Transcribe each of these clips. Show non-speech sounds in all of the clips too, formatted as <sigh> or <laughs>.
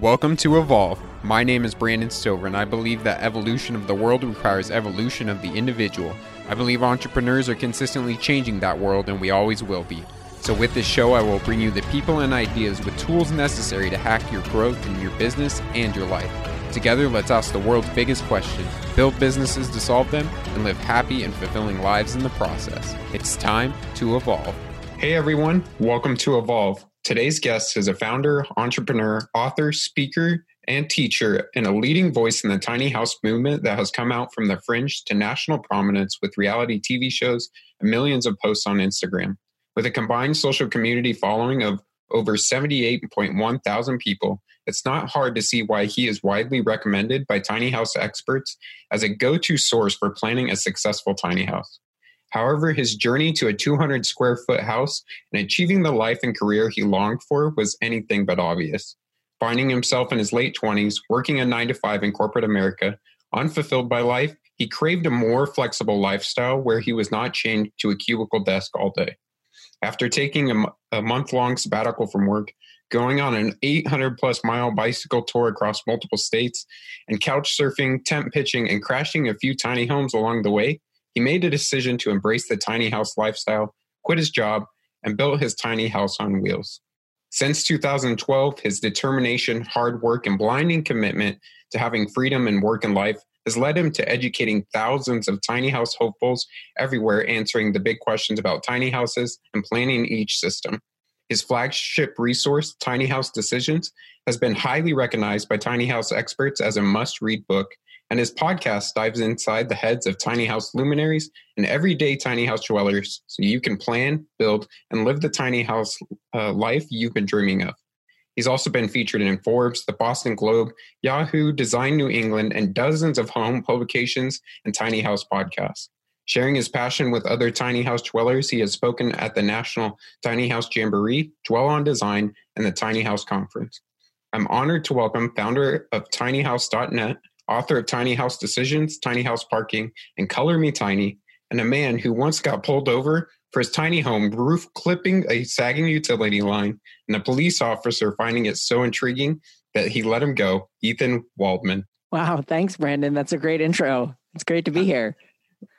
Welcome to Evolve. My name is Brandon Stover, and I believe that evolution of the world requires evolution of the individual. I believe entrepreneurs are consistently changing that world, and we always will be. So, with this show, I will bring you the people and ideas with tools necessary to hack your growth in your business and your life. Together, let's ask the world's biggest question, build businesses to solve them, and live happy and fulfilling lives in the process. It's time to evolve. Hey everyone, welcome to Evolve. Today's guest is a founder, entrepreneur, author, speaker, and teacher, and a leading voice in the tiny house movement that has come out from the fringe to national prominence with reality TV shows and millions of posts on Instagram. With a combined social community following of over 78.1 thousand people, it's not hard to see why he is widely recommended by tiny house experts as a go to source for planning a successful tiny house. However, his journey to a 200 square foot house and achieving the life and career he longed for was anything but obvious. Finding himself in his late 20s, working a 9 to 5 in corporate America, unfulfilled by life, he craved a more flexible lifestyle where he was not chained to a cubicle desk all day. After taking a, a month long sabbatical from work, going on an 800 plus mile bicycle tour across multiple states, and couch surfing, tent pitching, and crashing a few tiny homes along the way, he made a decision to embrace the tiny house lifestyle, quit his job, and built his tiny house on wheels. Since 2012, his determination, hard work, and blinding commitment to having freedom in work and life has led him to educating thousands of tiny house hopefuls everywhere, answering the big questions about tiny houses and planning each system. His flagship resource, Tiny House Decisions, has been highly recognized by tiny house experts as a must read book and his podcast dives inside the heads of tiny house luminaries and everyday tiny house dwellers so you can plan, build, and live the tiny house uh, life you've been dreaming of. He's also been featured in Forbes, the Boston Globe, Yahoo, Design New England, and dozens of home publications and tiny house podcasts. Sharing his passion with other tiny house dwellers, he has spoken at the National Tiny House Jamboree, Dwell on Design, and the Tiny House Conference. I'm honored to welcome founder of tinyhouse.net, author of Tiny House Decisions, Tiny House Parking, and Color Me Tiny, and a man who once got pulled over for his tiny home roof clipping a sagging utility line, and a police officer finding it so intriguing that he let him go, Ethan Waldman. Wow, thanks, Brandon. That's a great intro. It's great to be here.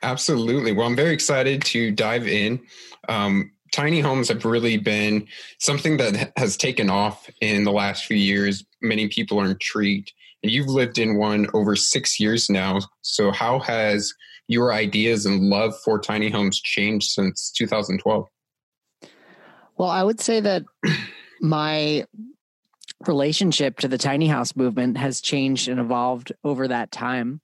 Absolutely. Well, I'm very excited to dive in. Um, tiny homes have really been something that has taken off in the last few years. Many people are intrigued you've lived in one over six years now. So, how has your ideas and love for tiny homes changed since 2012? Well, I would say that my relationship to the tiny house movement has changed and evolved over that time.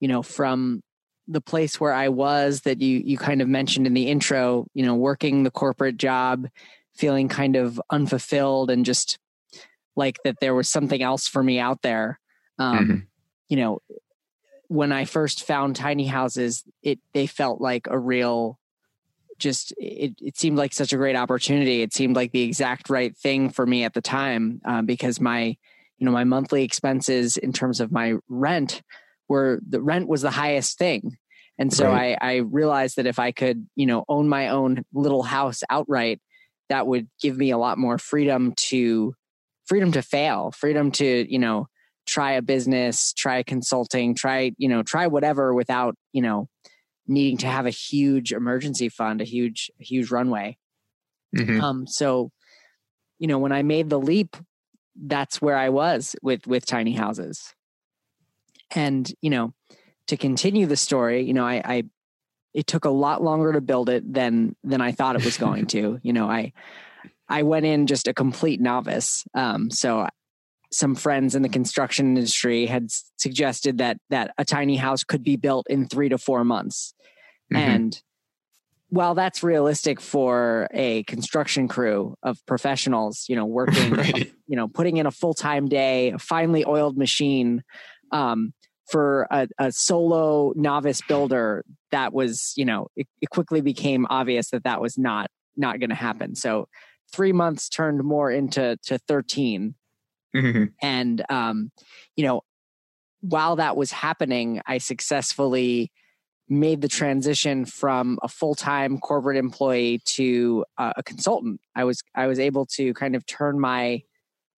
You know, from the place where I was that you you kind of mentioned in the intro, you know, working the corporate job, feeling kind of unfulfilled and just like that there was something else for me out there um, mm-hmm. You know, when I first found tiny houses, it they felt like a real just it, it seemed like such a great opportunity it seemed like the exact right thing for me at the time um, because my you know my monthly expenses in terms of my rent were the rent was the highest thing and so right. I, I realized that if i could you know own my own little house outright that would give me a lot more freedom to freedom to fail freedom to you know try a business, try consulting, try, you know, try whatever without, you know, needing to have a huge emergency fund, a huge, huge runway. Mm-hmm. Um, so, you know, when I made the leap, that's where I was with with tiny houses. And, you know, to continue the story, you know, I, I it took a lot longer to build it than than I thought it was going <laughs> to. You know, I I went in just a complete novice. Um, so some friends in the construction industry had suggested that that a tiny house could be built in three to four months, mm-hmm. and while that's realistic for a construction crew of professionals, you know, working, <laughs> right. you know, putting in a full time day, a finely oiled machine, um, for a, a, solo novice builder, that was, you know, it, it quickly became obvious that that was not not going to happen. So three months turned more into to thirteen, Mm-hmm. And, um, you know, while that was happening, I successfully made the transition from a full-time corporate employee to uh, a consultant. I was I was able to kind of turn my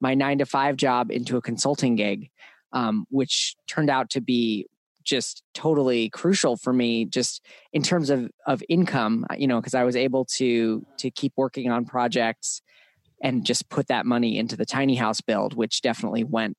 my nine to five job into a consulting gig, um, which turned out to be just totally crucial for me just in terms of of income you know because i was able to to keep working on projects and just put that money into the tiny house build which definitely went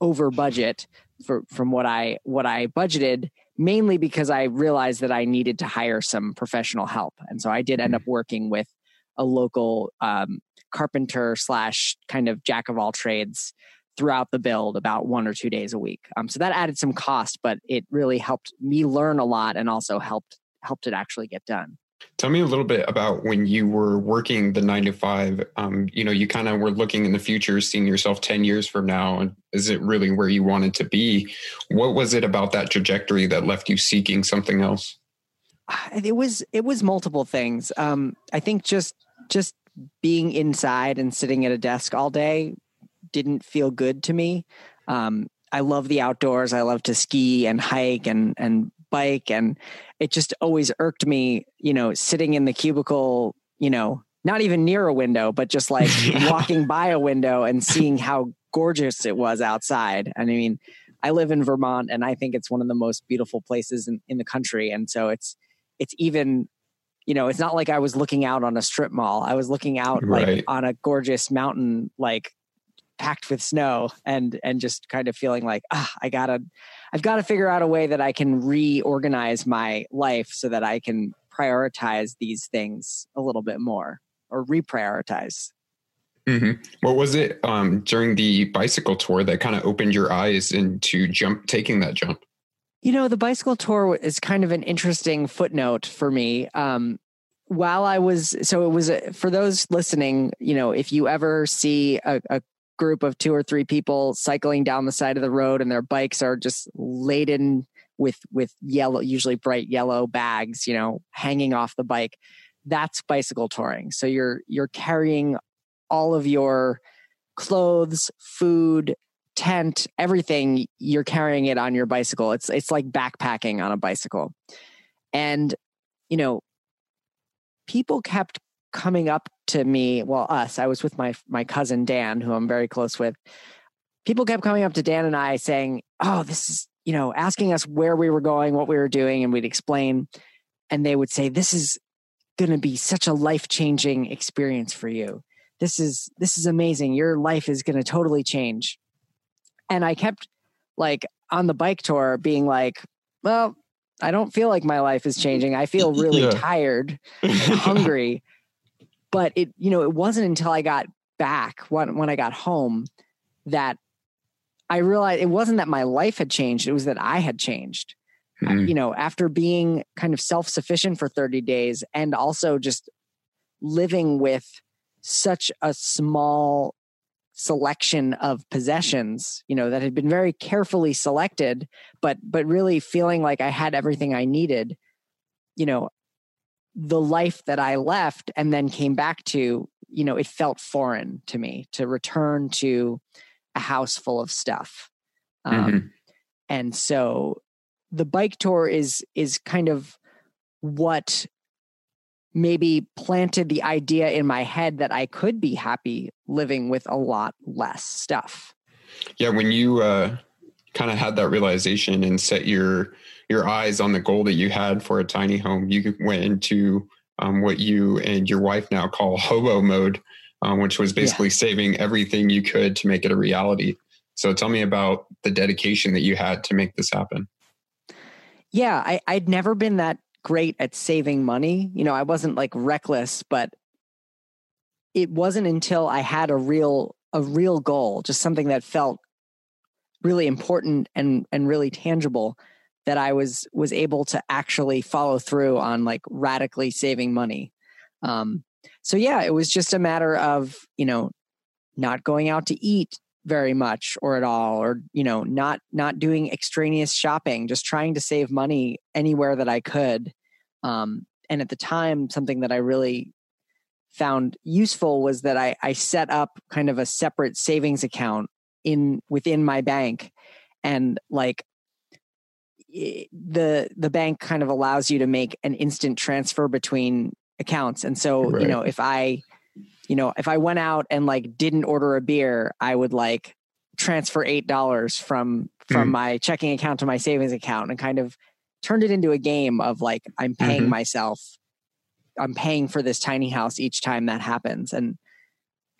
over budget for from what i what i budgeted mainly because i realized that i needed to hire some professional help and so i did end up working with a local um, carpenter slash kind of jack of all trades throughout the build about one or two days a week. Um, so that added some cost, but it really helped me learn a lot and also helped helped it actually get done. Tell me a little bit about when you were working the nine to five. Um, you know, you kind of were looking in the future, seeing yourself 10 years from now. And is it really where you wanted to be? What was it about that trajectory that left you seeking something else? It was, it was multiple things. Um, I think just, just being inside and sitting at a desk all day didn't feel good to me. Um, I love the outdoors. I love to ski and hike and and bike, and it just always irked me. You know, sitting in the cubicle. You know, not even near a window, but just like <laughs> walking by a window and seeing how gorgeous it was outside. And I mean, I live in Vermont, and I think it's one of the most beautiful places in, in the country. And so it's it's even you know, it's not like I was looking out on a strip mall. I was looking out right. like on a gorgeous mountain, like packed with snow and and just kind of feeling like ah i gotta i've got to figure out a way that i can reorganize my life so that i can prioritize these things a little bit more or reprioritize. Mm-hmm. what was it um, during the bicycle tour that kind of opened your eyes into jump taking that jump? You know the bicycle tour is kind of an interesting footnote for me. Um, while I was so it was for those listening, you know, if you ever see a, a, group of two or three people cycling down the side of the road and their bikes are just laden with with yellow usually bright yellow bags you know hanging off the bike. That's bicycle touring. So you're you're carrying all of your clothes food tent everything you're carrying it on your bicycle. It's it's like backpacking on a bicycle. And you know people kept coming up to me, well, us, I was with my my cousin Dan, who I'm very close with. People kept coming up to Dan and I saying, "Oh, this is," you know, asking us where we were going, what we were doing, and we'd explain and they would say, "This is going to be such a life-changing experience for you. This is this is amazing. Your life is going to totally change." And I kept like on the bike tour being like, "Well, I don't feel like my life is changing. I feel <laughs> really yeah. tired and <laughs> hungry but it you know it wasn't until i got back when when i got home that i realized it wasn't that my life had changed it was that i had changed mm. you know after being kind of self-sufficient for 30 days and also just living with such a small selection of possessions you know that had been very carefully selected but but really feeling like i had everything i needed you know the life that I left and then came back to, you know, it felt foreign to me to return to a house full of stuff. Um, mm-hmm. And so the bike tour is is kind of what maybe planted the idea in my head that I could be happy living with a lot less stuff. Yeah, when you uh, kind of had that realization and set your your eyes on the goal that you had for a tiny home, you went into um, what you and your wife now call hobo mode, um, which was basically yeah. saving everything you could to make it a reality. So tell me about the dedication that you had to make this happen. Yeah, I, I'd never been that great at saving money. You know, I wasn't like reckless, but it wasn't until I had a real a real goal, just something that felt really important and and really tangible that I was was able to actually follow through on like radically saving money. Um, so yeah, it was just a matter of you know not going out to eat very much or at all or you know not not doing extraneous shopping just trying to save money anywhere that i could um, and at the time something that i really found useful was that I, I set up kind of a separate savings account in within my bank and like the the bank kind of allows you to make an instant transfer between accounts and so right. you know if i you know, if I went out and like didn't order a beer, I would like transfer eight dollars from from mm. my checking account to my savings account and kind of turned it into a game of like I'm paying mm-hmm. myself, I'm paying for this tiny house each time that happens. And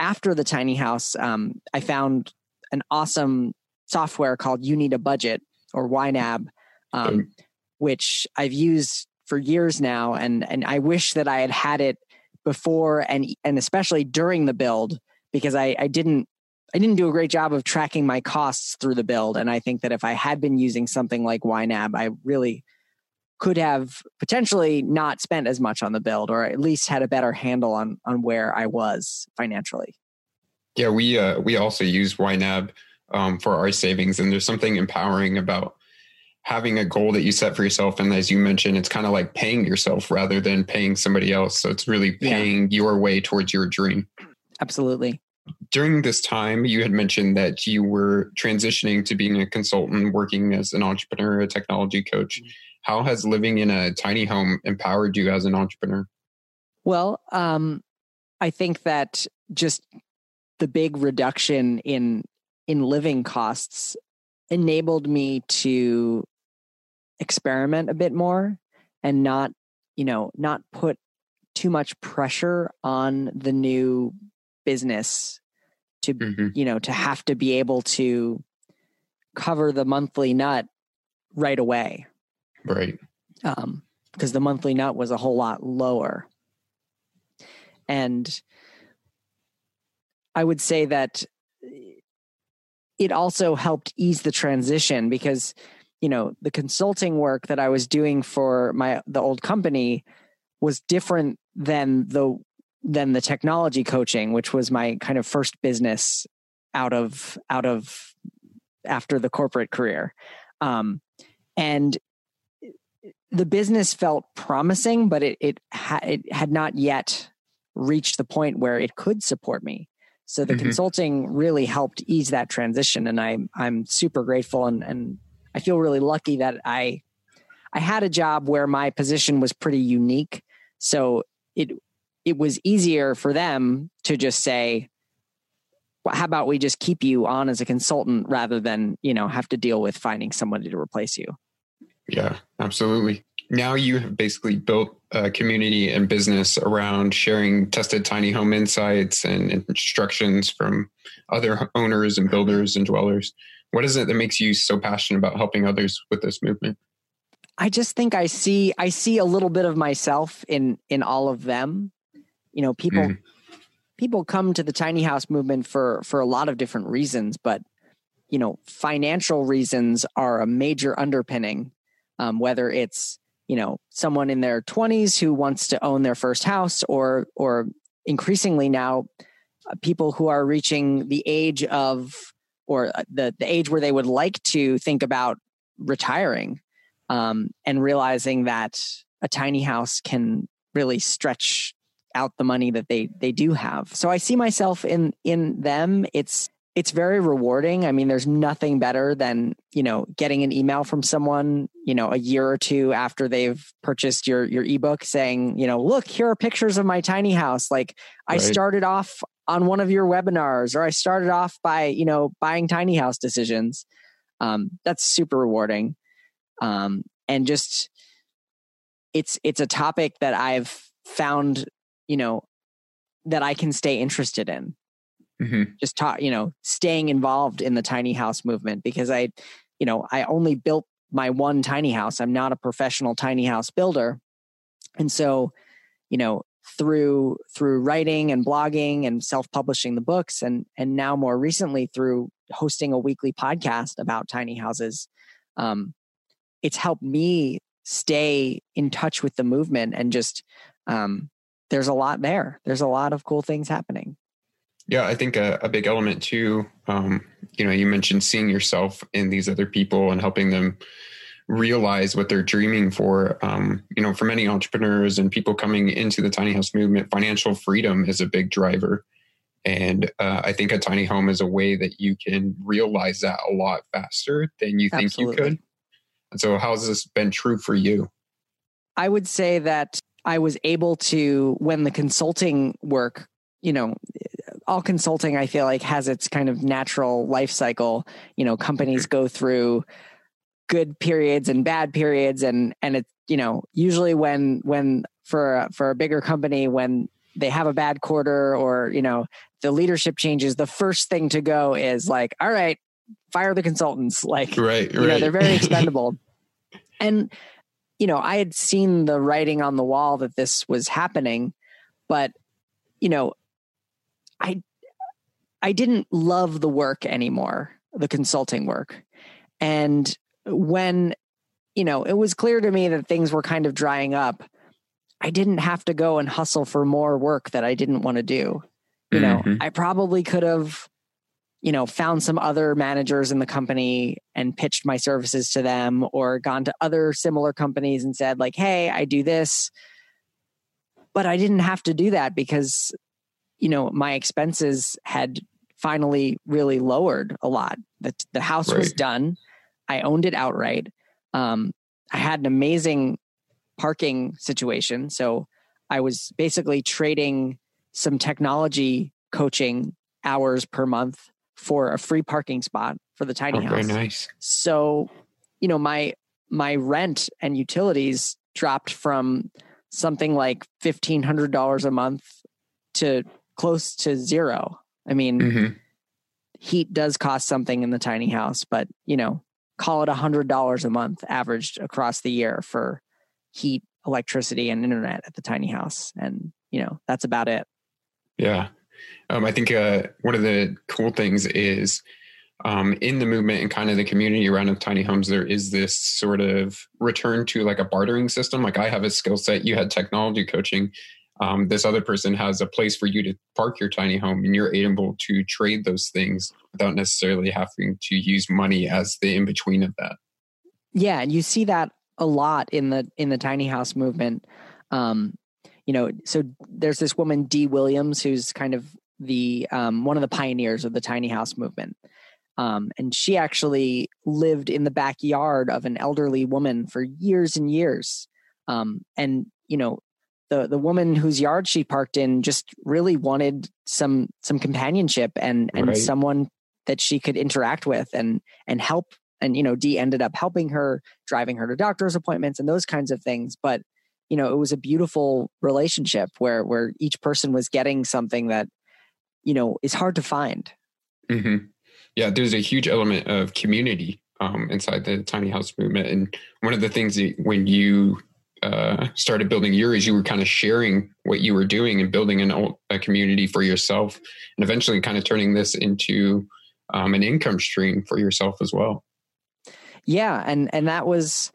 after the tiny house, um, I found an awesome software called You Need a Budget or YNAB, um, mm. which I've used for years now, and and I wish that I had had it before and and especially during the build because I, I didn't I didn't do a great job of tracking my costs through the build. And I think that if I had been using something like YNAB, I really could have potentially not spent as much on the build or at least had a better handle on on where I was financially. Yeah, we uh, we also use YNAB um, for our savings, and there's something empowering about having a goal that you set for yourself. And as you mentioned, it's kind of like paying yourself rather than paying somebody else. So it's really paying yeah. your way towards your dream. Absolutely. During this time, you had mentioned that you were transitioning to being a consultant, working as an entrepreneur, a technology coach. Mm-hmm how has living in a tiny home empowered you as an entrepreneur? Well, um, I think that just the big reduction in in living costs enabled me to experiment a bit more and not, you know, not put too much pressure on the new business to, mm-hmm. you know, to have to be able to cover the monthly nut right away. Right. Um, because the monthly nut was a whole lot lower. And I would say that it also helped ease the transition because you know the consulting work that I was doing for my the old company was different than the than the technology coaching which was my kind of first business out of out of after the corporate career um, and the business felt promising, but it it, ha- it had not yet reached the point where it could support me. So the mm-hmm. consulting really helped ease that transition, and I'm I'm super grateful and and I feel really lucky that I I had a job where my position was pretty unique. So it it was easier for them to just say, well, how about we just keep you on as a consultant rather than you know have to deal with finding somebody to replace you. Yeah, absolutely. Now you have basically built a community and business around sharing tested tiny home insights and instructions from other owners and builders and dwellers. What is it that makes you so passionate about helping others with this movement? I just think I see I see a little bit of myself in in all of them. You know, people mm. people come to the tiny house movement for for a lot of different reasons, but you know, financial reasons are a major underpinning um, whether it's you know someone in their 20s who wants to own their first house or or increasingly now uh, people who are reaching the age of or uh, the the age where they would like to think about retiring um, and realizing that a tiny house can really stretch out the money that they they do have. So i see myself in in them. It's it's very rewarding. I mean, there's nothing better than, you know, getting an email from someone, you know, a year or two after they've purchased your your ebook saying, you know, look, here are pictures of my tiny house. Like I started off on one of your webinars or I started off by, you know, buying tiny house decisions. Um, that's super rewarding. Um, and just it's it's a topic that I've found, you know, that I can stay interested in mm-hmm. just taught you know staying involved in the tiny house movement because i you know i only built my one tiny house. I'm not a professional tiny house builder. And so you know through through writing and blogging and self-publishing the books and and now more recently through hosting a weekly podcast about tiny houses um, it's helped me stay in touch with the movement and just um, there's a lot there. There's a lot of cool things happening yeah, I think a, a big element too. Um, you know, you mentioned seeing yourself in these other people and helping them realize what they're dreaming for. Um, you know, for many entrepreneurs and people coming into the tiny house movement, financial freedom is a big driver. And uh, I think a tiny home is a way that you can realize that a lot faster than you think Absolutely. you could. And so, how's this been true for you? I would say that I was able to, when the consulting work you know, all consulting I feel like has its kind of natural life cycle. You know, companies mm-hmm. go through good periods and bad periods and and it's you know usually when when for for a bigger company when they have a bad quarter or you know the leadership changes the first thing to go is like all right fire the consultants. <laughs> Like right, you know they're very <laughs> expendable. And you know i had seen the writing on the wall that this was happening but you know i i didn't love the work anymore the consulting work. And when you know it was clear to me that things were kind of drying up i didn't have to go and hustle for more work that i didn't want to do. You know Mhm. i probably could have you know found some other managers in the company and pitched my services to them or gone to other similar companies and said like hey i do this. But i didn't have to do that because you know my expenses had finally really lowered a lot. The, the house was done. I owned it outright. Um, i had an amazing parking situation. So i was basically trading some technology coaching hours per month for a free parking spot for the tiny Oh, very house. nice. so you know my my rent and utilities dropped from something like $1500 a month to close to zero i mean hmm heat does cost something in the tiny house but you know call it a $100 a month averaged across the year for heat electricity and internet at the tiny house and you know that's about it Yeah. Um, I think uh, one of the cool things is um, in the movement and kind of the community around of tiny homes, there is this sort of return to like a bartering system. Like I have a skill set, you had technology coaching. Um, this other person has a place for you to park your tiny home, and you're able to trade those things without necessarily having to use money as the in between of that. yeah and you see that a lot in the in the tiny house movement. Um you know so there's this woman dee williams who's kind of the um, one of the pioneers of the tiny house movement. Um, and she actually lived in the backyard of an elderly woman for years and years. Um, and you know the the woman whose yard she parked in just really wanted some some companionship and and Right. someone that she could interact with and and help and you know Dee ended up helping her driving her to doctor's appointments and those kinds of things. But you know it was a beautiful relationship where where each person was getting something that you know is hard to find. Hmm Yeah, there's a huge element of community um, inside the tiny house movement, and one of the things that when you uh, started building yours, you were kind of sharing what you were doing and building an, a community for yourself, and eventually kind of turning this into um, an income stream for yourself as well. yeah and and that was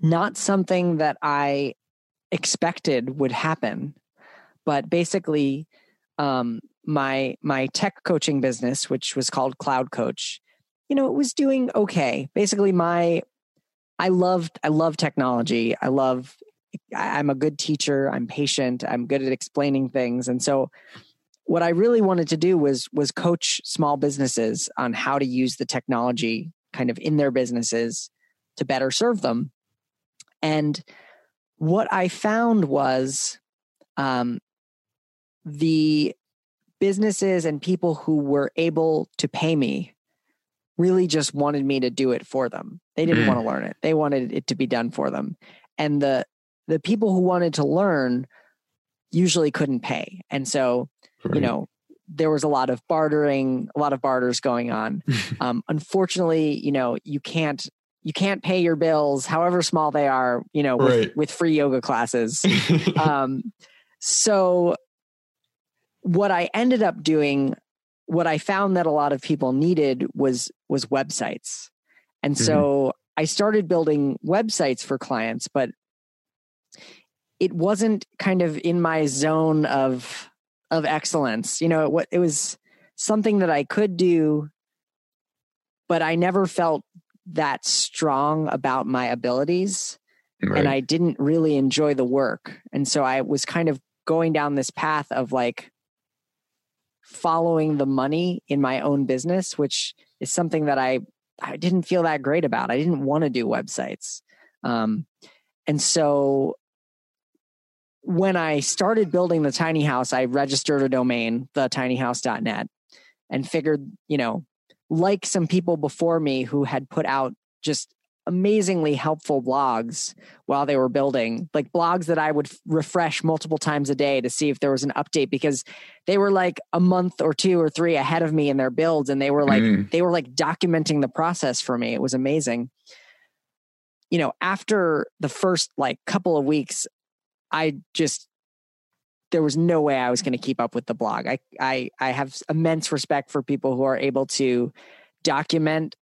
not something that i expected would happen but basically um my my tech coaching business which was called cloud coach you know it was doing okay basically my i loved i love technology. I love i'm a good teacher. I'm patient. I'm good at explaining things. And so what i really wanted to do was was coach small businesses on how to use the technology kind of in their businesses to better serve them. And what i found was um, the businesses and people who were able to pay me really just wanted me to do it for them. They didn't Mm. want to learn it. They wanted it to be done for them. And the the people who wanted to learn usually couldn't pay. And so, you know, there was a lot of bartering, a lot of barters going on. <laughs> um, unfortunately, you know, you can't you can't pay your bills, however small they are, you know, with, Right. with free yoga classes <laughs> um, so what I ended up doing, what I found that a lot of people needed was was websites, and mm-hmm. so I started building websites for clients, but it wasn't kind of in my zone of of excellence. You know, it, wa- it was something that I could do, but I never felt that strong about my abilities Right. and I didn't really enjoy the work. And so I was kind of going down this path of like following the money in my own business, which is something that I I didn't feel that great about. I didn't want to do websites. Um, and so when I started building the tiny house, I registered a domain, thetinyhouse.net, and figured, you know, like some people before me who had put out just amazingly helpful blogs while they were building, like blogs that I would refresh multiple times a day to see if there was an update because they were like a month or two or three ahead of me in their builds and they were like mm. they were like documenting the process for me. It was amazing. You know, after the first like couple of weeks, I just there was no way I was going to keep up with the blog. I I I have immense respect for people who are able to document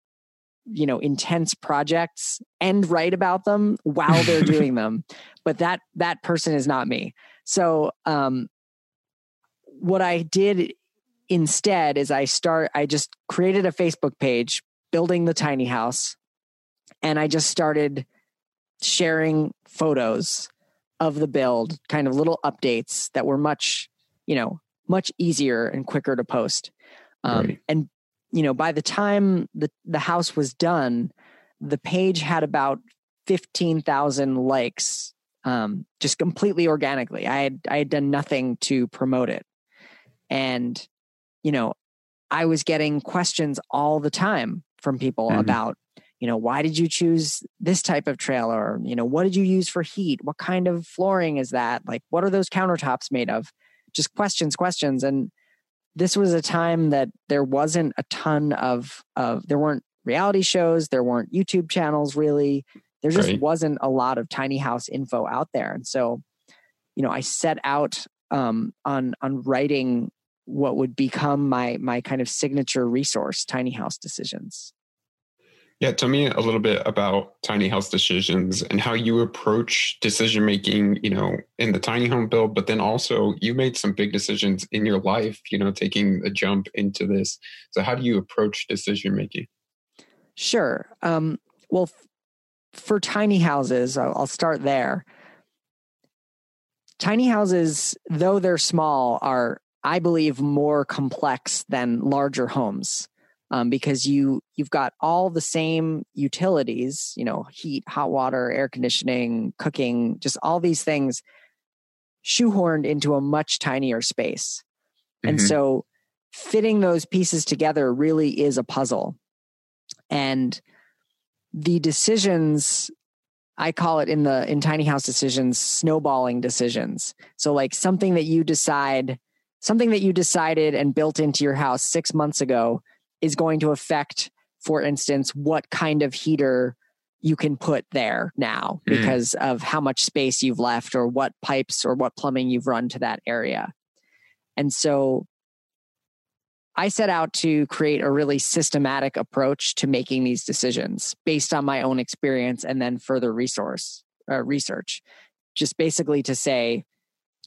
you know intense projects and write about them while they're <laughs> doing them but that that person is not me so um what i did instead is i start i just created a facebook page building the tiny house and i just started sharing photos of the build, kind of little updates that were much, you know, much easier and quicker to post. Um, right. And you know, by the time the the house was done, the page had about fifteen thousand likes, um, just completely organically. I had I had done nothing to promote it, and you know, I was getting questions all the time from people mm-hmm. about you know why did you choose this type of trailer? You know what did you use for heat? What kind of flooring is that? Like what are those countertops made of? Just questions questions. And this was a time that there wasn't a ton of of there weren't reality shows there weren't youtube channels really. There just right. wasn't a lot of tiny house info out there. And so you know i set out um, on on writing what would become my my kind of signature resource tiny house decisions yeah, tell me a little bit about tiny house decisions and how you approach decision making, you know, in the tiny home build, but then also you made some big decisions in your life, you know, taking a jump into this. So how do you approach decision making? Sure. Um, well, f- for tiny houses, I'll, I'll start there. Tiny houses, though they're small, are, I believe, more complex than larger homes um, because you you've got all the same utilities you know heat hot water air conditioning cooking just all these things shoehorned into a much tinier space mm-hmm. and so fitting those pieces together really is a puzzle and the decisions I call it in the in tiny house decisions snowballing decisions. So like something that you decide something that you decided and built into your house 6 months ago is going to affect, for instance, what kind of heater you can put there now mm. because of how much space you've left or what pipes or what plumbing you've run to that area. And so I set out to create a really systematic approach to making these decisions based on my own experience and then further resource uh, research. Just basically to say,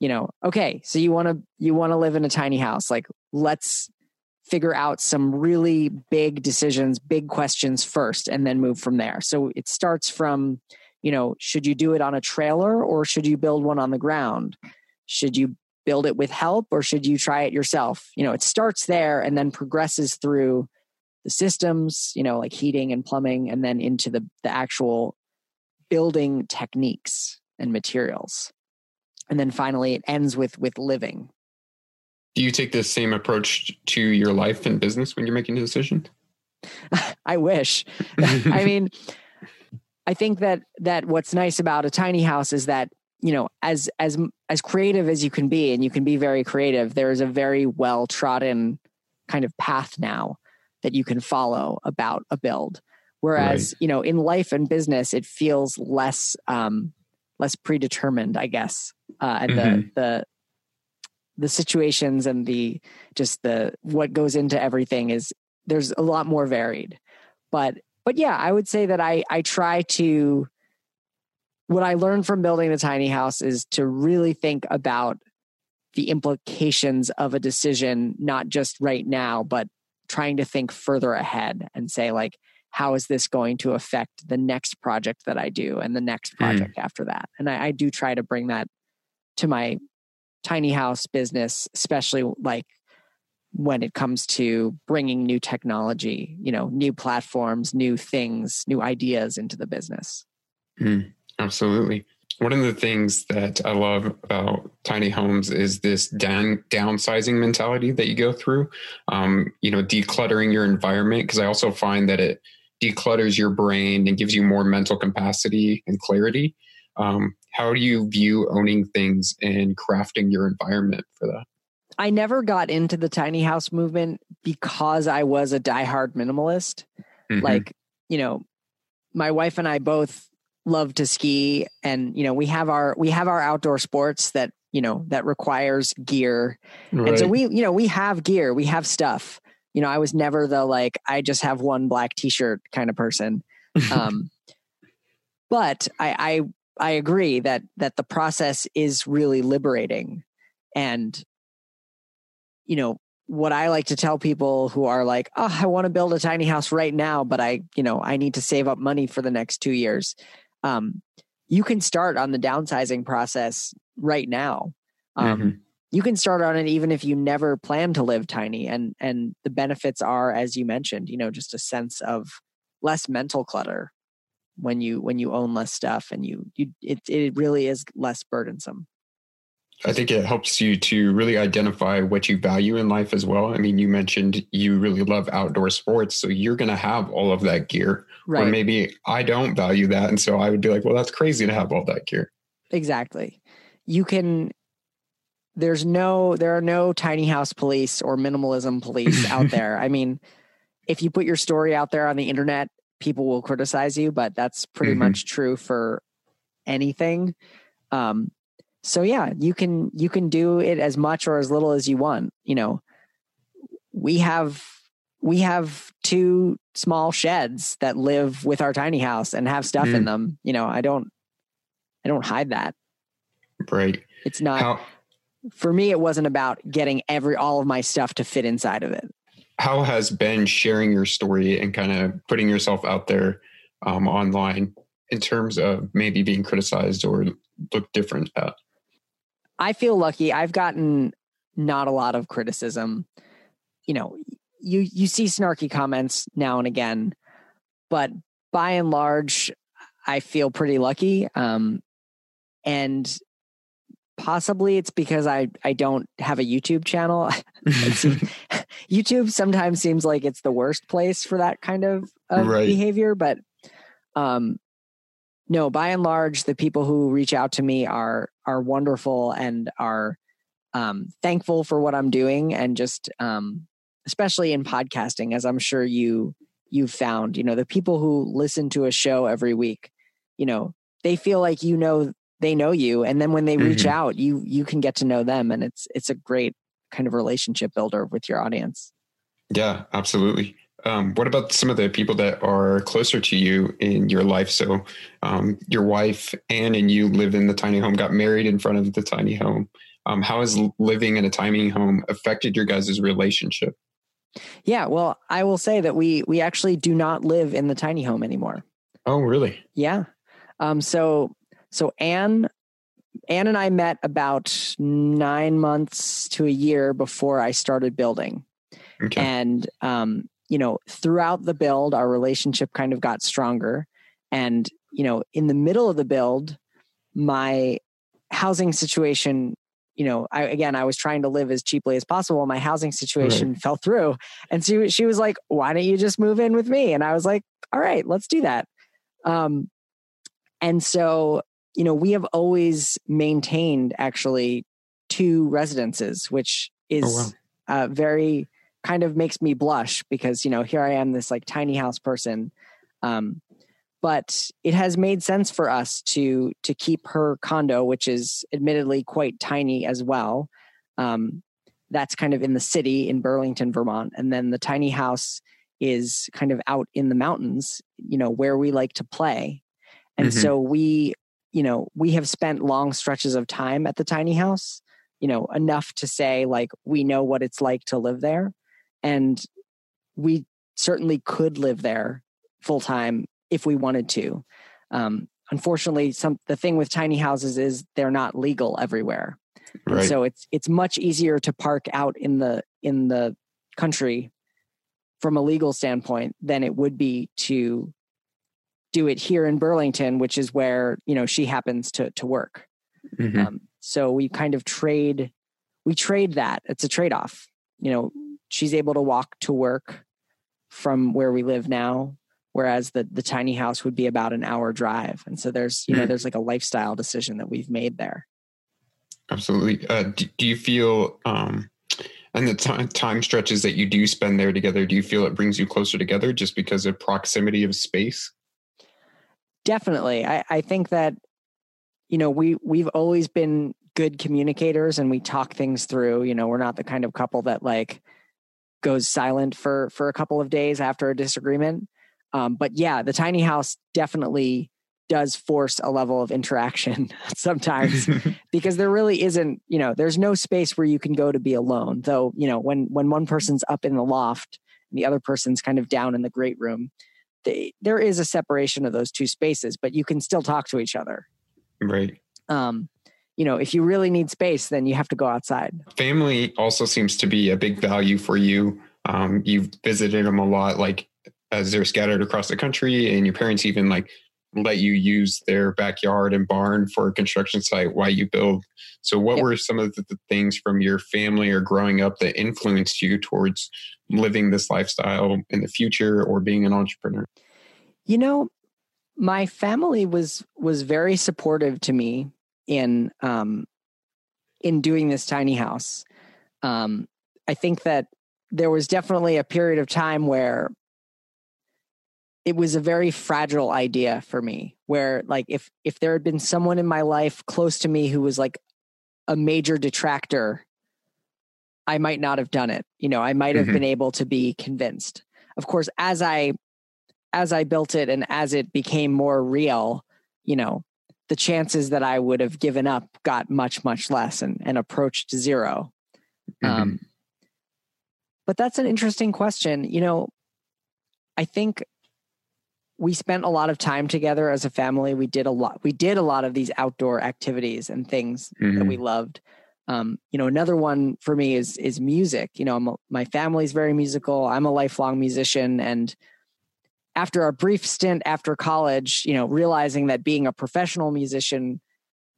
you know, okay, so you want to you want to live in a tiny house, like let's figure out some really big decisions, big questions first, and then move from there. So it starts from, you know, should you do it on a trailer or should you build one on the ground? Should you build it with help or should you try it yourself? You know, it starts there and then progresses through the systems, you know, like heating and plumbing, and then into the, the actual building techniques and materials. And then finally it ends with with living do you take the same approach to your life and business when you're making a decision? <laughs> I wish. <laughs> I mean, I think that that what's nice about a tiny house is that you know as as as creative as you can be and you can be very creative there is a very well trodden kind of path now that you can follow about a build whereas right. you know in life and business it feels less um less predetermined i guess uh and mm-hmm. the the the situations and the just the what goes into everything is there's a lot more varied but but yeah i would say that i i try to what i learned from building the tiny house is to really think about the implications of a decision not just right now but trying to think further ahead and say like how is this going to affect the next project that i do and the next hmm. project mm. after that and I, I do try to bring that to my tiny house business, especially like when it comes to bringing new technology, you know, new platforms, new things, new ideas into the business. Mm, absolutely. one of the things that I love about tiny homes is this down downsizing mentality that you go through. Um, you know, decluttering your environment because I also find that it declutters your brain and gives you more mental capacity and clarity. Um, how do you view owning things and crafting your environment for that? I never got into the tiny house movement because I was a diehard minimalist. Mm-hmm. Like, you know, my wife and I both love to ski and you know, we have our we have our outdoor sports that, you know, that requires gear. Right. And so we, you know, we have gear, we have stuff. You know, I was never the like I just have one black t-shirt kind of person. <laughs> Um but I I I agree that that the process is really liberating and you know, what I like to tell people who are like, oh, I want to build a tiny house right now, but I, you know, I need to save up money for the next two years. Um, you can start on the downsizing process right now. Um, mm-hmm. You can start on it even if you never plan to live tiny, and and the benefits are, as you mentioned, you know, just a sense of less mental clutter when you when you own less stuff, and you you it it really is less burdensome. I think it helps you to really identify what you value in life as well. I mean, you mentioned you really love outdoor sports, so you're going to have all of that gear. Right. Or maybe I don't value that. And so I would be like, well, that's crazy to have all that gear. Exactly. You can, there's no, there are no tiny house police or minimalism police out <laughs> there. I mean, if you put your story out there on the internet, people will criticize you, but that's pretty mm-hmm. much true for anything. Um, so yeah you can you can do it as much or as little as you want you know we have we have two small sheds that live with our tiny house and have stuff mm. in them you know i don't i don't hide that right it's not how, for me it wasn't about getting every all of my stuff to fit inside of it how has been sharing your story and kind of putting yourself out there um, online in terms of maybe being criticized or looked different at I feel lucky. I've gotten not a lot of criticism. You know, you you see snarky comments now and again, but by and large, I feel pretty lucky. Um, and possibly it's because I I don't have a YouTube channel. <laughs> <laughs> <laughs> YouTube sometimes seems like it's the worst place for that kind of, of right. behavior, but um, no, by and large, the people who reach out to me are are wonderful and are um, thankful for what I'm doing, and just um, especially in podcasting, as I'm sure you you've found. You know, the people who listen to a show every week, you know, they feel like you know they know you, and then when they reach mm-hmm. out, you you can get to know them, and it's it's a great kind of relationship builder with your audience. Yeah, absolutely. Um, what about some of the people that are closer to you in your life? So, um, your wife Anne and you live in the tiny home, got married in front of the tiny home. Um, how has living in a tiny home affected your guys' relationship? Yeah, well, I will say that we we actually do not live in the tiny home anymore. Oh, really? Yeah. Um, so so Anne Anne and I met about nine months to a year before I started building. Okay. And um, you know, throughout the build, our relationship kind of got stronger. And, you know, in the middle of the build, my housing situation, you know, I, again, I was trying to live as cheaply as possible. My housing situation right. fell through. And she, she was like, why don't you just move in with me? And I was like, all right, let's do that. Um, and so, you know, we have always maintained actually two residences, which is oh, wow. uh, very kind of makes me blush because you know here I am this like tiny house person um, but it has made sense for us to to keep her condo which is admittedly quite tiny as well um, that's kind of in the city in Burlington Vermont and then the tiny house is kind of out in the mountains you know where we like to play and mm-hmm. so we you know we have spent long stretches of time at the tiny house you know enough to say like we know what it's like to live there and we certainly could live there full time if we wanted to. Um, unfortunately, some the thing with tiny houses is they're not legal everywhere. Right. so it's it's much easier to park out in the in the country from a legal standpoint than it would be to do it here in Burlington, which is where you know she happens to to work. Mhm. Um, so we kind of trade we trade that. It's a trade off. You know, she's able to walk to work from where we live now, whereas the the tiny house would be about an hour drive. And so there's you know Mhm. there's like a lifestyle decision that we've made there. Absolutely. Uh, do, do you feel, um, and the time, time stretches that you do spend there together, do you feel it brings you closer together just because of proximity of space? Definitely. I, I think that, you know, we we've always been good communicators and we talk things through. You know, we're not the kind of couple that like goes silent for for a couple of days after a disagreement. Um, but yeah, the tiny house definitely does force a level of interaction <laughs> sometimes <laughs> because there really isn't, you know, there's no space where you can go to be alone. Though, you know, when when one person's up in the loft and the other person's kind of down in the great room, they, there is a separation of those two spaces, but you can still talk to each other. right. Um, you know, if you really need space, then you have to go outside. Family also seems to be a big value for you. Um, you've visited them a lot, like as they're scattered across the country, and your parents even like let you use their backyard and barn for a construction site while you build. So, what Yep. were some of the, the things from your family or growing up that influenced you towards living this lifestyle in the future or being an entrepreneur? You know, my family was was very supportive to me in um, in doing this tiny house. Um, I think that there was definitely a period of time where it was a very fragile idea for me where like if if there had been someone in my life close to me who was like a major detractor i might not have done it you know i might have Mhm. been able to be convinced of course as i as i built it and as it became more real you know the chances that i would have given up got much much less and and approached zero um, but that's an interesting question. You know, I think we spent a lot of time together as a family. We did a lot. We did a lot of these outdoor activities and things that Mhm. we loved. Um, you know, another one for me is is music. You know, a, my family's very musical. I'm a lifelong musician, and after a brief stint after college, you know, realizing that being a professional musician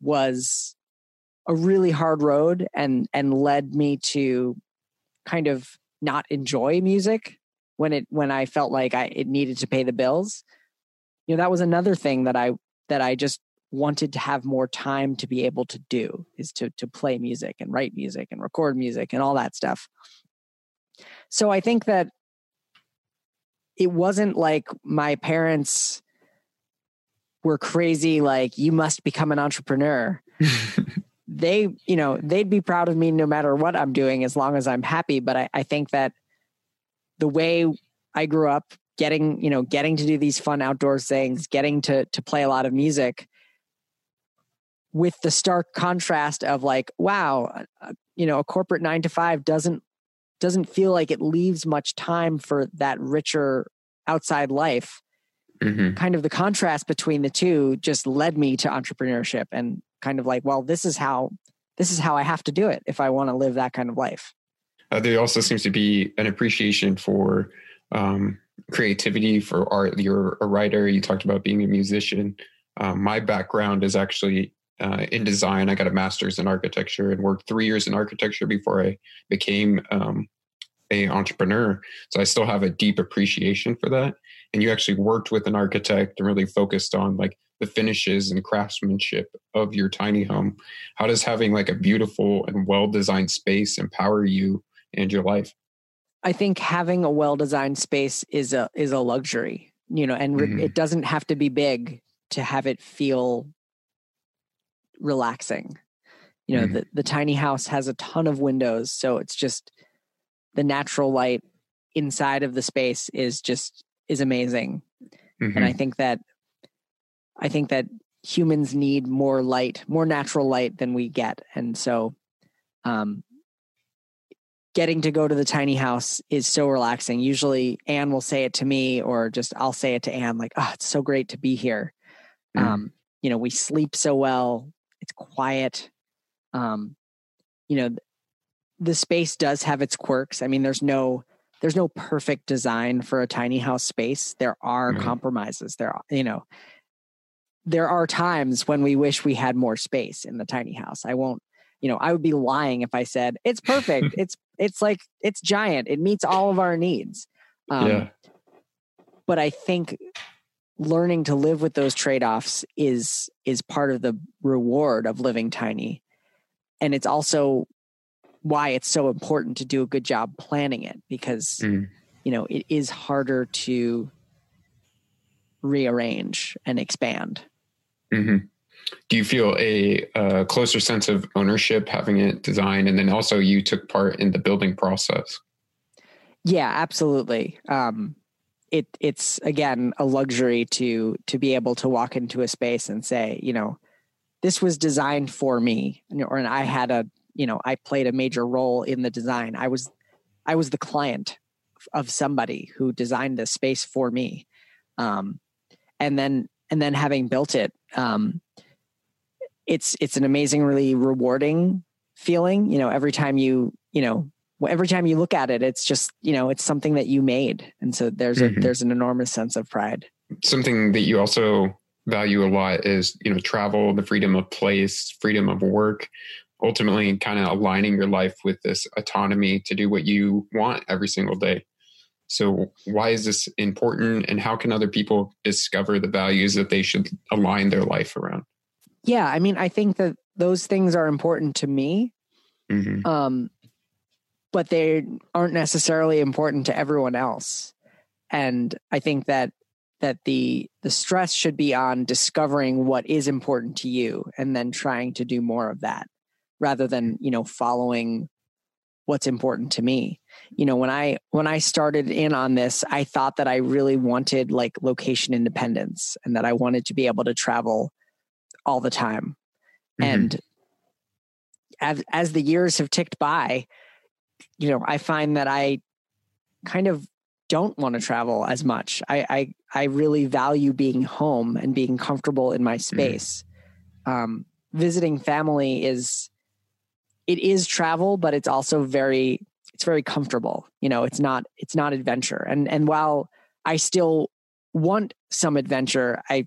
was a really hard road and and led me to kind of not enjoy music when it when I felt like I it needed to pay the bills. You know, that was another thing that I that I just wanted to have more time to be able to do is to to play music and write music and record music and all that stuff. So I think that it wasn't like my parents were crazy like you must become an entrepreneur <laughs> they you know they'd be proud of me no matter what i'm doing as long as i'm happy but i, I think that the way i grew up getting you know getting to do these fun outdoors things getting to to play a lot of music with the stark contrast of like wow uh, you know a corporate 9 to 5 doesn't doesn't feel like it leaves much time for that richer outside life Mhm. kind of the contrast between the two just led me to entrepreneurship and kind of like well this is how this is how i have to do it if i want to live that kind of life Uh, there also seems to be an appreciation for um, creativity, for art. You're a writer. You talked about being a musician. Um, my background is actually uh, in design. I got a master's in architecture and worked three years in architecture before I became um, a entrepreneur. So I still have a deep appreciation for that. And you actually worked with an architect and really focused on like the finishes and craftsmanship of your tiny home. How does having like a beautiful and well designed space empower you and your life? i think having a well designed space is a is a luxury you know and Mhm. it doesn't have to be big to have it feel relaxing you know Mhm. the, the tiny house has a ton of windows so it's just the natural light inside of the space is just is amazing and Mhm. i think that i think that humans need more light more natural light than we get and so um getting to go to the tiny house is so relaxing usually anne will say it to me or just i'll say it to anne like oh it's so great to be here Mhm. um you know we sleep so well it's quiet um you know the space does have its quirks i mean there's no there's no perfect design for a tiny house space. There are Right. compromises. There are, you know, there are times when we wish we had more space in the tiny house. I won't, you know, I would be lying if I said it's perfect. <laughs> it's it's like it's giant. It meets all of our needs. Um, yeah. but I think learning to live with those trade-offs is is part of the reward of living tiny. And it's also why it's so important to do a good job planning it because Mm. you know it is harder to rearrange and expand. hmm Do you feel a, uh closer sense of ownership having it designed, and then also you took part in the building process? Yeah, absolutely. Um, it it's again a luxury to to be able to walk into a space and say, you know, this was designed for me, or and I had a, you know, I played a major role in the design. I was I was the client of somebody who designed this space for me, um, and then and then having built it, um, it's it's an amazingly rewarding feeling. You know, every time you you know every time you look at it, it's just you know it's something that you made, and so there's Mhm. a there's an enormous sense of pride. Something that you also value a lot is you know travel, the freedom of place, freedom of work. Ultimately, kind of aligning your life with this autonomy to do what you want every single day. So, why is this important, and how can other people discover the values that they should align their life around? Yeah, I mean, I think that those things are important to me, hmm um, but they aren't necessarily important to everyone else. And I think that that the the stress should be on discovering what is important to you and then trying to do more of that rather than you know following what's important to me. You know when i when i started in on this i thought that i really wanted like location independence and that i wanted to be able to travel all the time. Mhm. and as as the years have ticked by you know i find that i kind of don't want to travel as much. I i i really value being home and being comfortable in my space. Um visiting family is it is travel but it's also very it's very comfortable you know it's not it's not adventure. And and while i still want some adventure i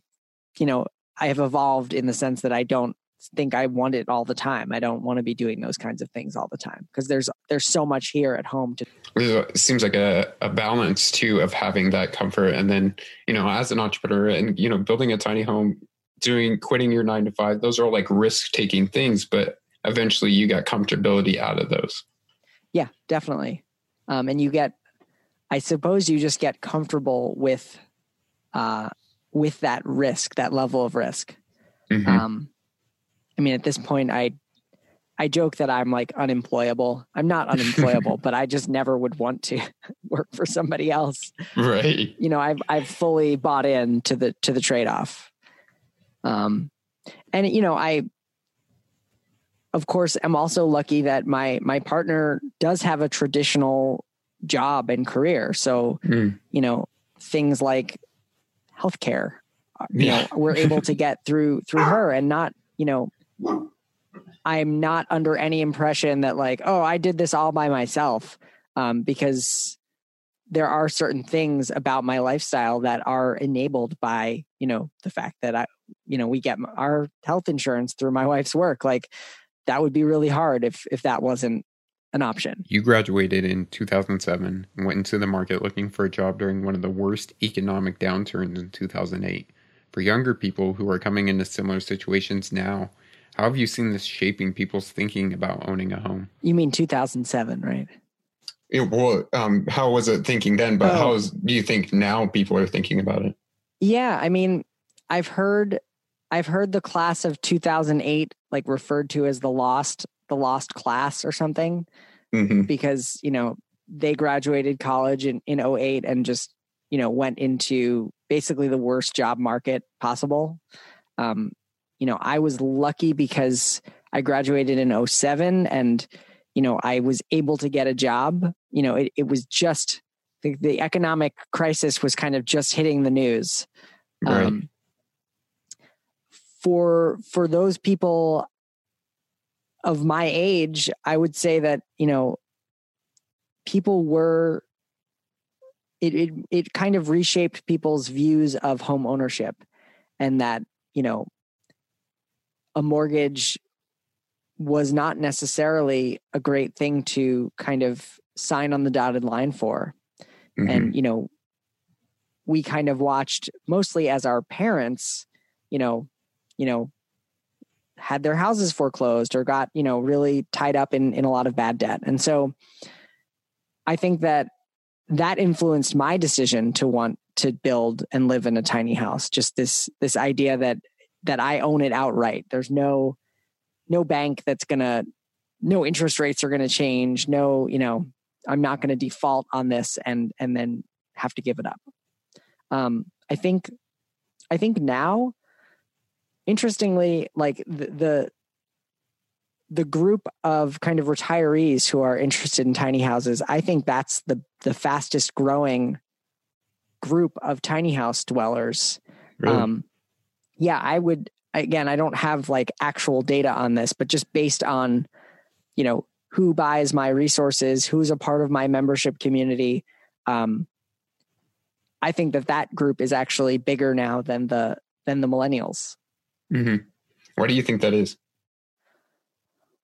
you know i have evolved in the sense that i don't think i want it all the time i don't want to be doing those kinds of things all the time because there's there's so much here at home to it seems like a, a balance too of having that comfort and then you know as an entrepreneur and you know building a tiny home doing quitting your nine to five those are all like risk taking things but eventually you got comfortability out of those Yeah, definitely. Um, and you get, I suppose, you just get comfortable with, uh, with that risk, that level of risk. Mhm. Um, I mean, at this point, I, I joke that I'm like unemployable. I'm not unemployable, <laughs> but I just never would want to <laughs> work for somebody else. right You know, I've I've fully bought in to the to the trade off. Um, and you know, I of course am also lucky that my my partner does have a traditional job and career. So Mm. you know, things like healthcare, uh, you know, we're able <laughs> to get through through her and not, you know, I'm not under any impression that like, oh, I did this all by myself, um, because there are certain things about my lifestyle that are enabled by, you know, the fact that I, you know, we get our health insurance through my wife's work. Like, that would be really hard if if that wasn't an option. You graduated in 2007 and went into the market looking for a job during one of the worst economic downturns in 2008. For younger people who are coming into similar situations now, how have you seen this shaping people's thinking about owning a home? You mean 2007, right? Yeah, well um, how was it thinking then but Oh. how is, do you think now people are thinking about it Yeah, I mean, I've heard I've heard the class of 2008 like referred to as the lost the lost class or something hmm because, you know, they graduated college in in 08 and just, you know, went into basically the worst job market possible. Um, you know, I was lucky because I graduated in 07 and you know, I was able to get a job. You know, it, it was just the, the economic crisis was kind of just hitting the news. right Um, for for those people of my age, I would say that you know people were it, it it kind of reshaped people's views of home ownership and that you know a mortgage was not necessarily a great thing to kind of sign on the dotted line for mm-hmm. and you know we kind of watched mostly as our parents you know you know had their houses foreclosed or got you know really tied up in in a lot of bad debt. And so i think that that influenced my decision to want to build and live in a tiny house. Just this this idea that that i own it outright. There's no no bank that's going to no interest rates are going to change. No you know i'm not going to default on this and and then have to give it up. Um i think i think now interestingly like the, the the group of kind of retirees who are interested in tiny houses i think that's the the fastest growing group of tiny house dwellers really? um yeah i would again i don't have like actual data on this but just based on you know who buys my resources who's a part of my membership community um i think that that group is actually bigger now than the than the millennials mm-hmm. why do you think that is?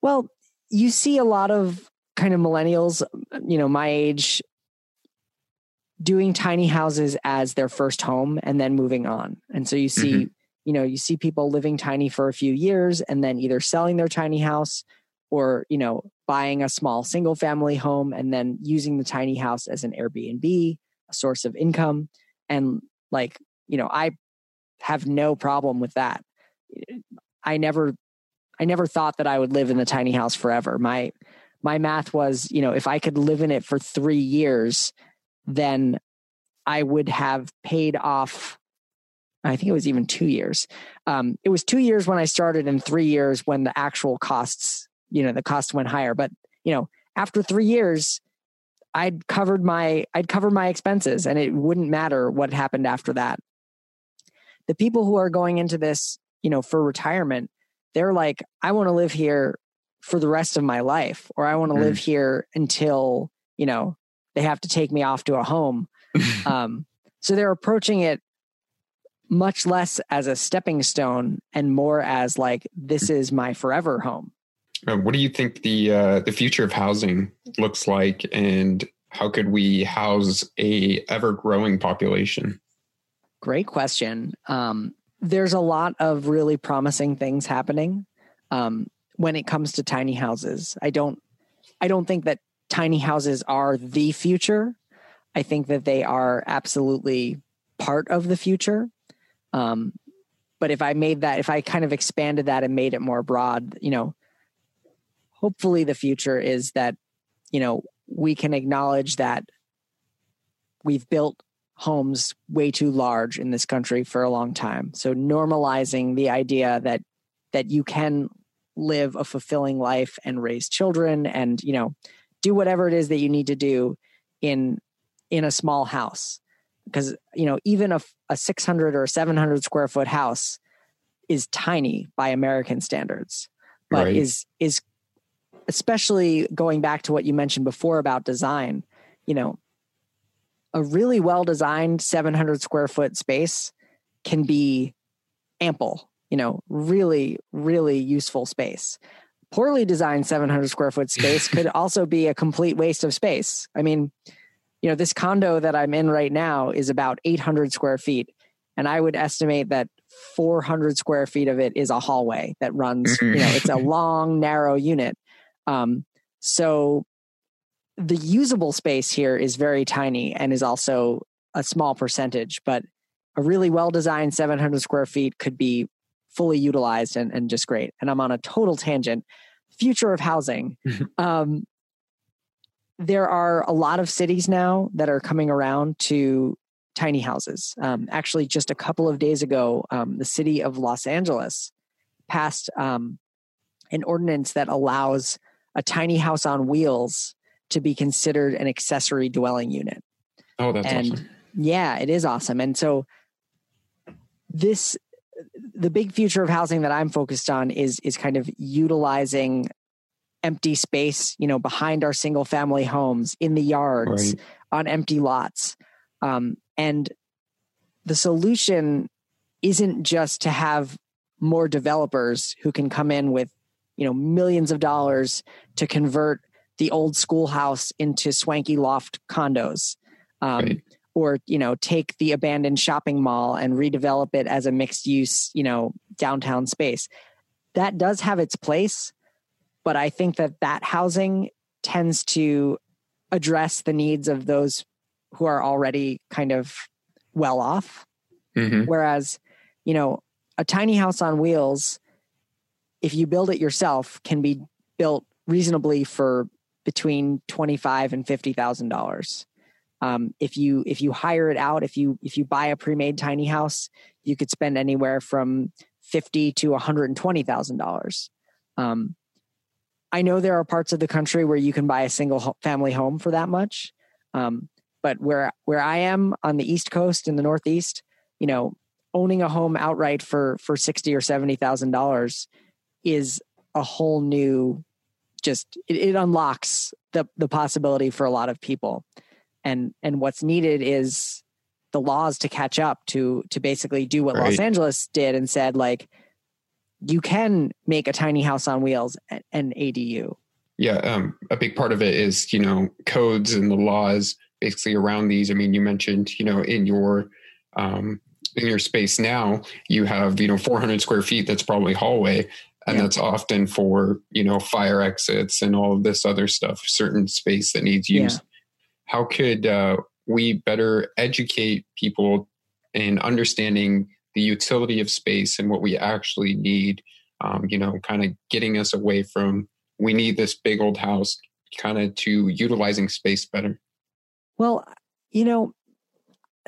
Well you see a lot of kind of millennials you know my age doing tiny houses as their first home and then moving on. And so you see mm-hmm. you know you see people living tiny for a few years and then either selling their tiny house or you know buying a small single family home and then using the tiny house as an airbnb a source of income. And like you know i have no problem with that i never i never thought that i would live in the tiny house forever my my math was you know if i could live in it for 3 years then i would have paid off I think it was even two years. Um, it was two years when I started and three years when the actual costs, you know, the cost went higher. But, you know, after three years, I'd covered my, I'd cover my expenses and it wouldn't matter what happened after that. The people who are going into this, you know, for retirement, they're like, I want to live here for the rest of my life, or I want to mm. live here until, you know, they have to take me off to a home. <laughs> um, so they're approaching it much less as a stepping stone and more as like this is my forever home. Uh, what do you think the uh, the future of housing looks like, and how could we house a ever growing population? Great question. Um, there's a lot of really promising things happening um, when it comes to tiny houses. I don't I don't think that tiny houses are the future. I think that they are absolutely part of the future. Um, but if I made that, if I kind of expanded that and made it more broad, you know, hopefully the future is that, you know, we can acknowledge that we've built homes way too large in this country for a long time. So normalizing the idea that that you can live a fulfilling life and raise children and, you know, do whatever it is that you need to do in in a small house because you know even a, a 600 or 700 square foot house is tiny by american standards but right. is is especially going back to what you mentioned before about design you know a really well designed 700 square foot space can be ample you know really really useful space poorly designed 700 square foot space could <laughs> also be a complete waste of space i mean you know, this condo that I'm in right now is about 800 square feet. And I would estimate that 400 square feet of it is a hallway that runs, you know, it's a <laughs> long, narrow unit. Um, so the usable space here is very tiny and is also a small percentage, but a really well designed 700 square feet could be fully utilized and, and just great. And I'm on a total tangent. Future of housing. <laughs> um, there are a lot of cities now that are coming around to tiny houses. Um, actually, just a couple of days ago, um, the city of Los Angeles passed um, an ordinance that allows a tiny house on wheels to be considered an accessory dwelling unit. Oh, that's and awesome. Yeah, it is awesome. And so this the big future of housing that I'm focused on is is kind of utilizing empty space, you know, behind our single family homes, in the yards, right. on empty lots, Um, and the solution isn't just to have more developers who can come in with you know millions of dollars to convert the old schoolhouse into swanky loft condos um, right. or you know take the abandoned shopping mall and redevelop it as a mixed use you know downtown space that does have its place but i think that that housing tends to address the needs of those who are already kind of well off mm-hmm. whereas you know a tiny house on wheels if you build it yourself can be built reasonably for between 25 and 50 thousand um, dollars if you if you hire it out if you if you buy a pre-made tiny house you could spend anywhere from 50 to 120 thousand um, dollars i know there are parts of the country where you can buy a single family home for that much. Um, but where where i am on the east coast in the northeast you know owning a home outright for for sixty or seventy thousand dollars is a whole new just it, it, unlocks the the possibility for a lot of people and and what's needed is the laws to catch up to to basically do what right. Los Angeles did and said like you can make a tiny house on wheels an ADU. Yeah, um, a big part of it is you know codes and the laws basically around these. I mean, you mentioned you know in your um, in your space now you have you know 400 square feet that's probably hallway and yeah. that's often for you know fire exits and all of this other stuff certain space that needs use yeah. how could uh, we better educate people in understanding the utility of space and what we actually need um, you know kind of getting us away from we need this big old house kind of to utilizing space better well you know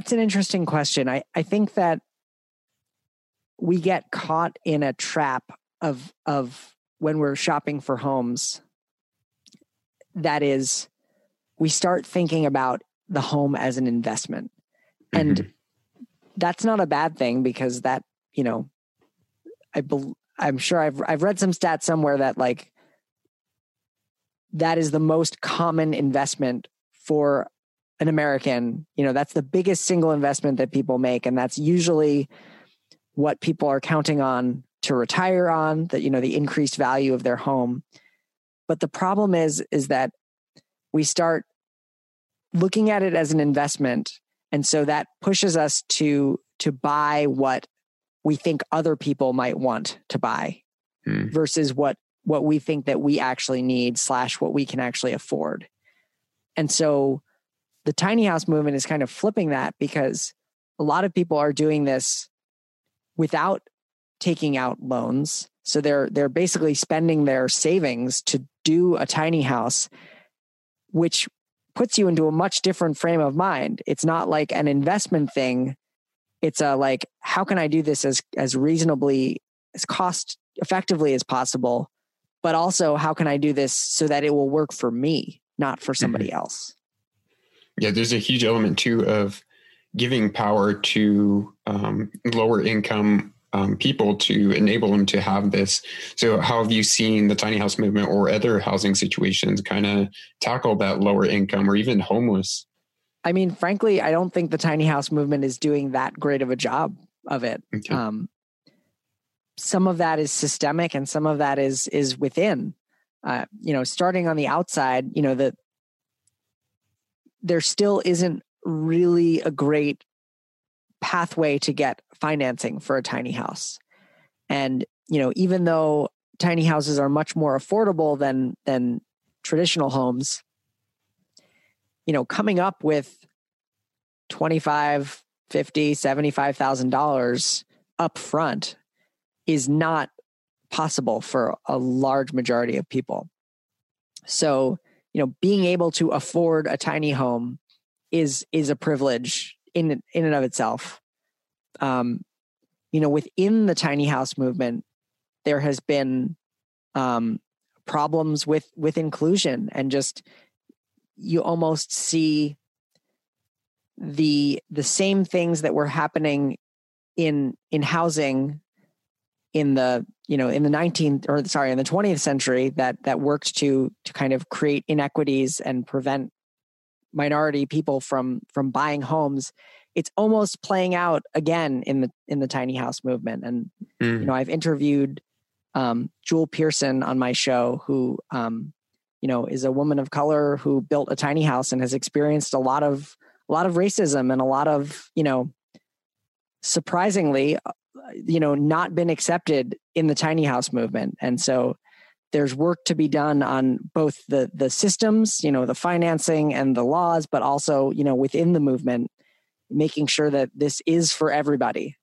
it's an interesting question. I, I think that we get caught in a trap of of when we're shopping for homes that is we start thinking about the home as an investment and mm-hmm. that's not a bad thing because that you know i be, i'm sure i've i've read some stats somewhere that like that is the most common investment for an American, you know, that's the biggest single investment that people make. And that's usually what people are counting on to retire on, that, you know, the increased value of their home. But the problem is, is that we start looking at it as an investment. And so that pushes us to to buy what we think other people might want to buy mm. versus what what we think that we actually need slash what we can actually afford. And so the tiny house movement is kind of flipping that because a lot of people are doing this without taking out loans. So they're they're basically spending their savings to do a tiny house which puts you into a much different frame of mind. It's not like an investment thing. It's a like how can i do this as as reasonably as cost effectively as possible? But also how can i do this so that it will work for me not for somebody mm-hmm. else? Yeah, there's a huge element too of giving power to um, lower income um, people to enable them to have this. So, how have you seen the tiny house movement or other housing situations kind of tackle that lower income or even homeless? I mean, frankly, I don't think the tiny house movement is doing that great of a job of it. Okay. Um, some of that is systemic, and some of that is is within. Uh, you know, starting on the outside, you know, that there still isn't really a great pathway to get financing for a tiny house. And, you know, even though tiny houses are much more affordable than than traditional homes, you know, coming up with 25, 50, 75,000 dollars up front is not possible for a large majority of people. So, you know being able to afford a tiny home is is a privilege in in and of itself um you know within the tiny house movement there has been um problems with with inclusion and just you almost see the the same things that were happening in in housing in the you know in the 19th or sorry in the 20th century that that worked to to kind of create inequities and prevent minority people from from buying homes it's almost playing out again in the in the tiny house movement and mm. you know i've interviewed um, jewel pearson on my show who um, you know is a woman of color who built a tiny house and has experienced a lot of a lot of racism and a lot of you know surprisingly uh, you know not been accepted in the tiny house movement and so there's work to be done on both the the systems you know the financing and the laws but also you know within the movement making sure that this is for everybody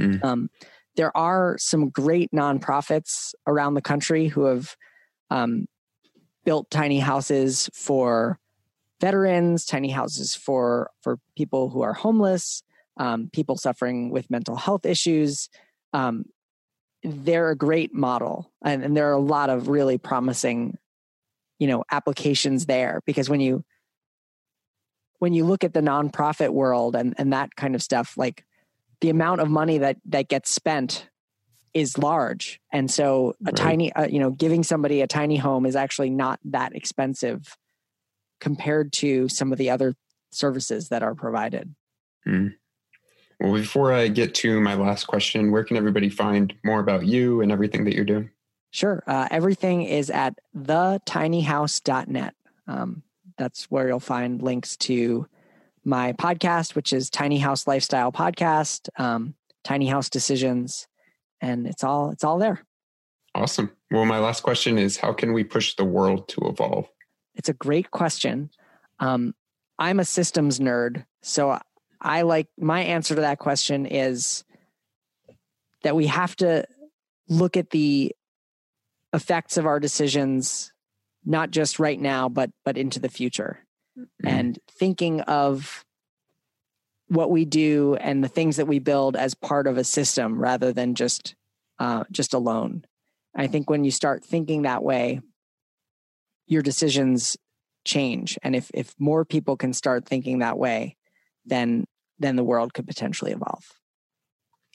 mm. um, there are some great nonprofits around the country who have um, built tiny houses for veterans tiny houses for for people who are homeless um, people suffering with mental health issues um, they're a great model and, and there are a lot of really promising you know applications there because when you when you look at the nonprofit world and and that kind of stuff like the amount of money that that gets spent is large and so a right. tiny uh, you know giving somebody a tiny home is actually not that expensive compared to some of the other services that are provided mm. Well, before I get to my last question, where can everybody find more about you and everything that you're doing? Sure. Uh, everything is at thetinyhouse.net. Um, that's where you'll find links to my podcast, which is Tiny House Lifestyle Podcast, um, Tiny House Decisions, and it's all it's all there. Awesome. Well, my last question is: How can we push the world to evolve? It's a great question. Um, I'm a systems nerd, so I like my answer to that question is that we have to look at the effects of our decisions not just right now but but into the future mm-hmm. and thinking of what we do and the things that we build as part of a system rather than just uh, just alone i think when you start thinking that way your decisions change and if if more people can start thinking that way then then the world could potentially evolve.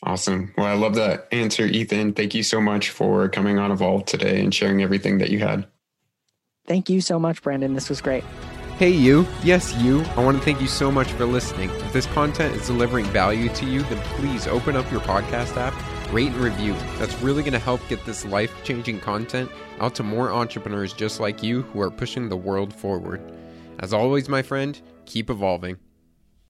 Awesome. Well, I love that answer, Ethan. Thank you so much for coming on Evolve today and sharing everything that you had. Thank you so much, Brandon. This was great. Hey, you. Yes, you. I want to thank you so much for listening. If this content is delivering value to you, then please open up your podcast app, rate and review. That's really going to help get this life changing content out to more entrepreneurs just like you who are pushing the world forward. As always, my friend, keep evolving.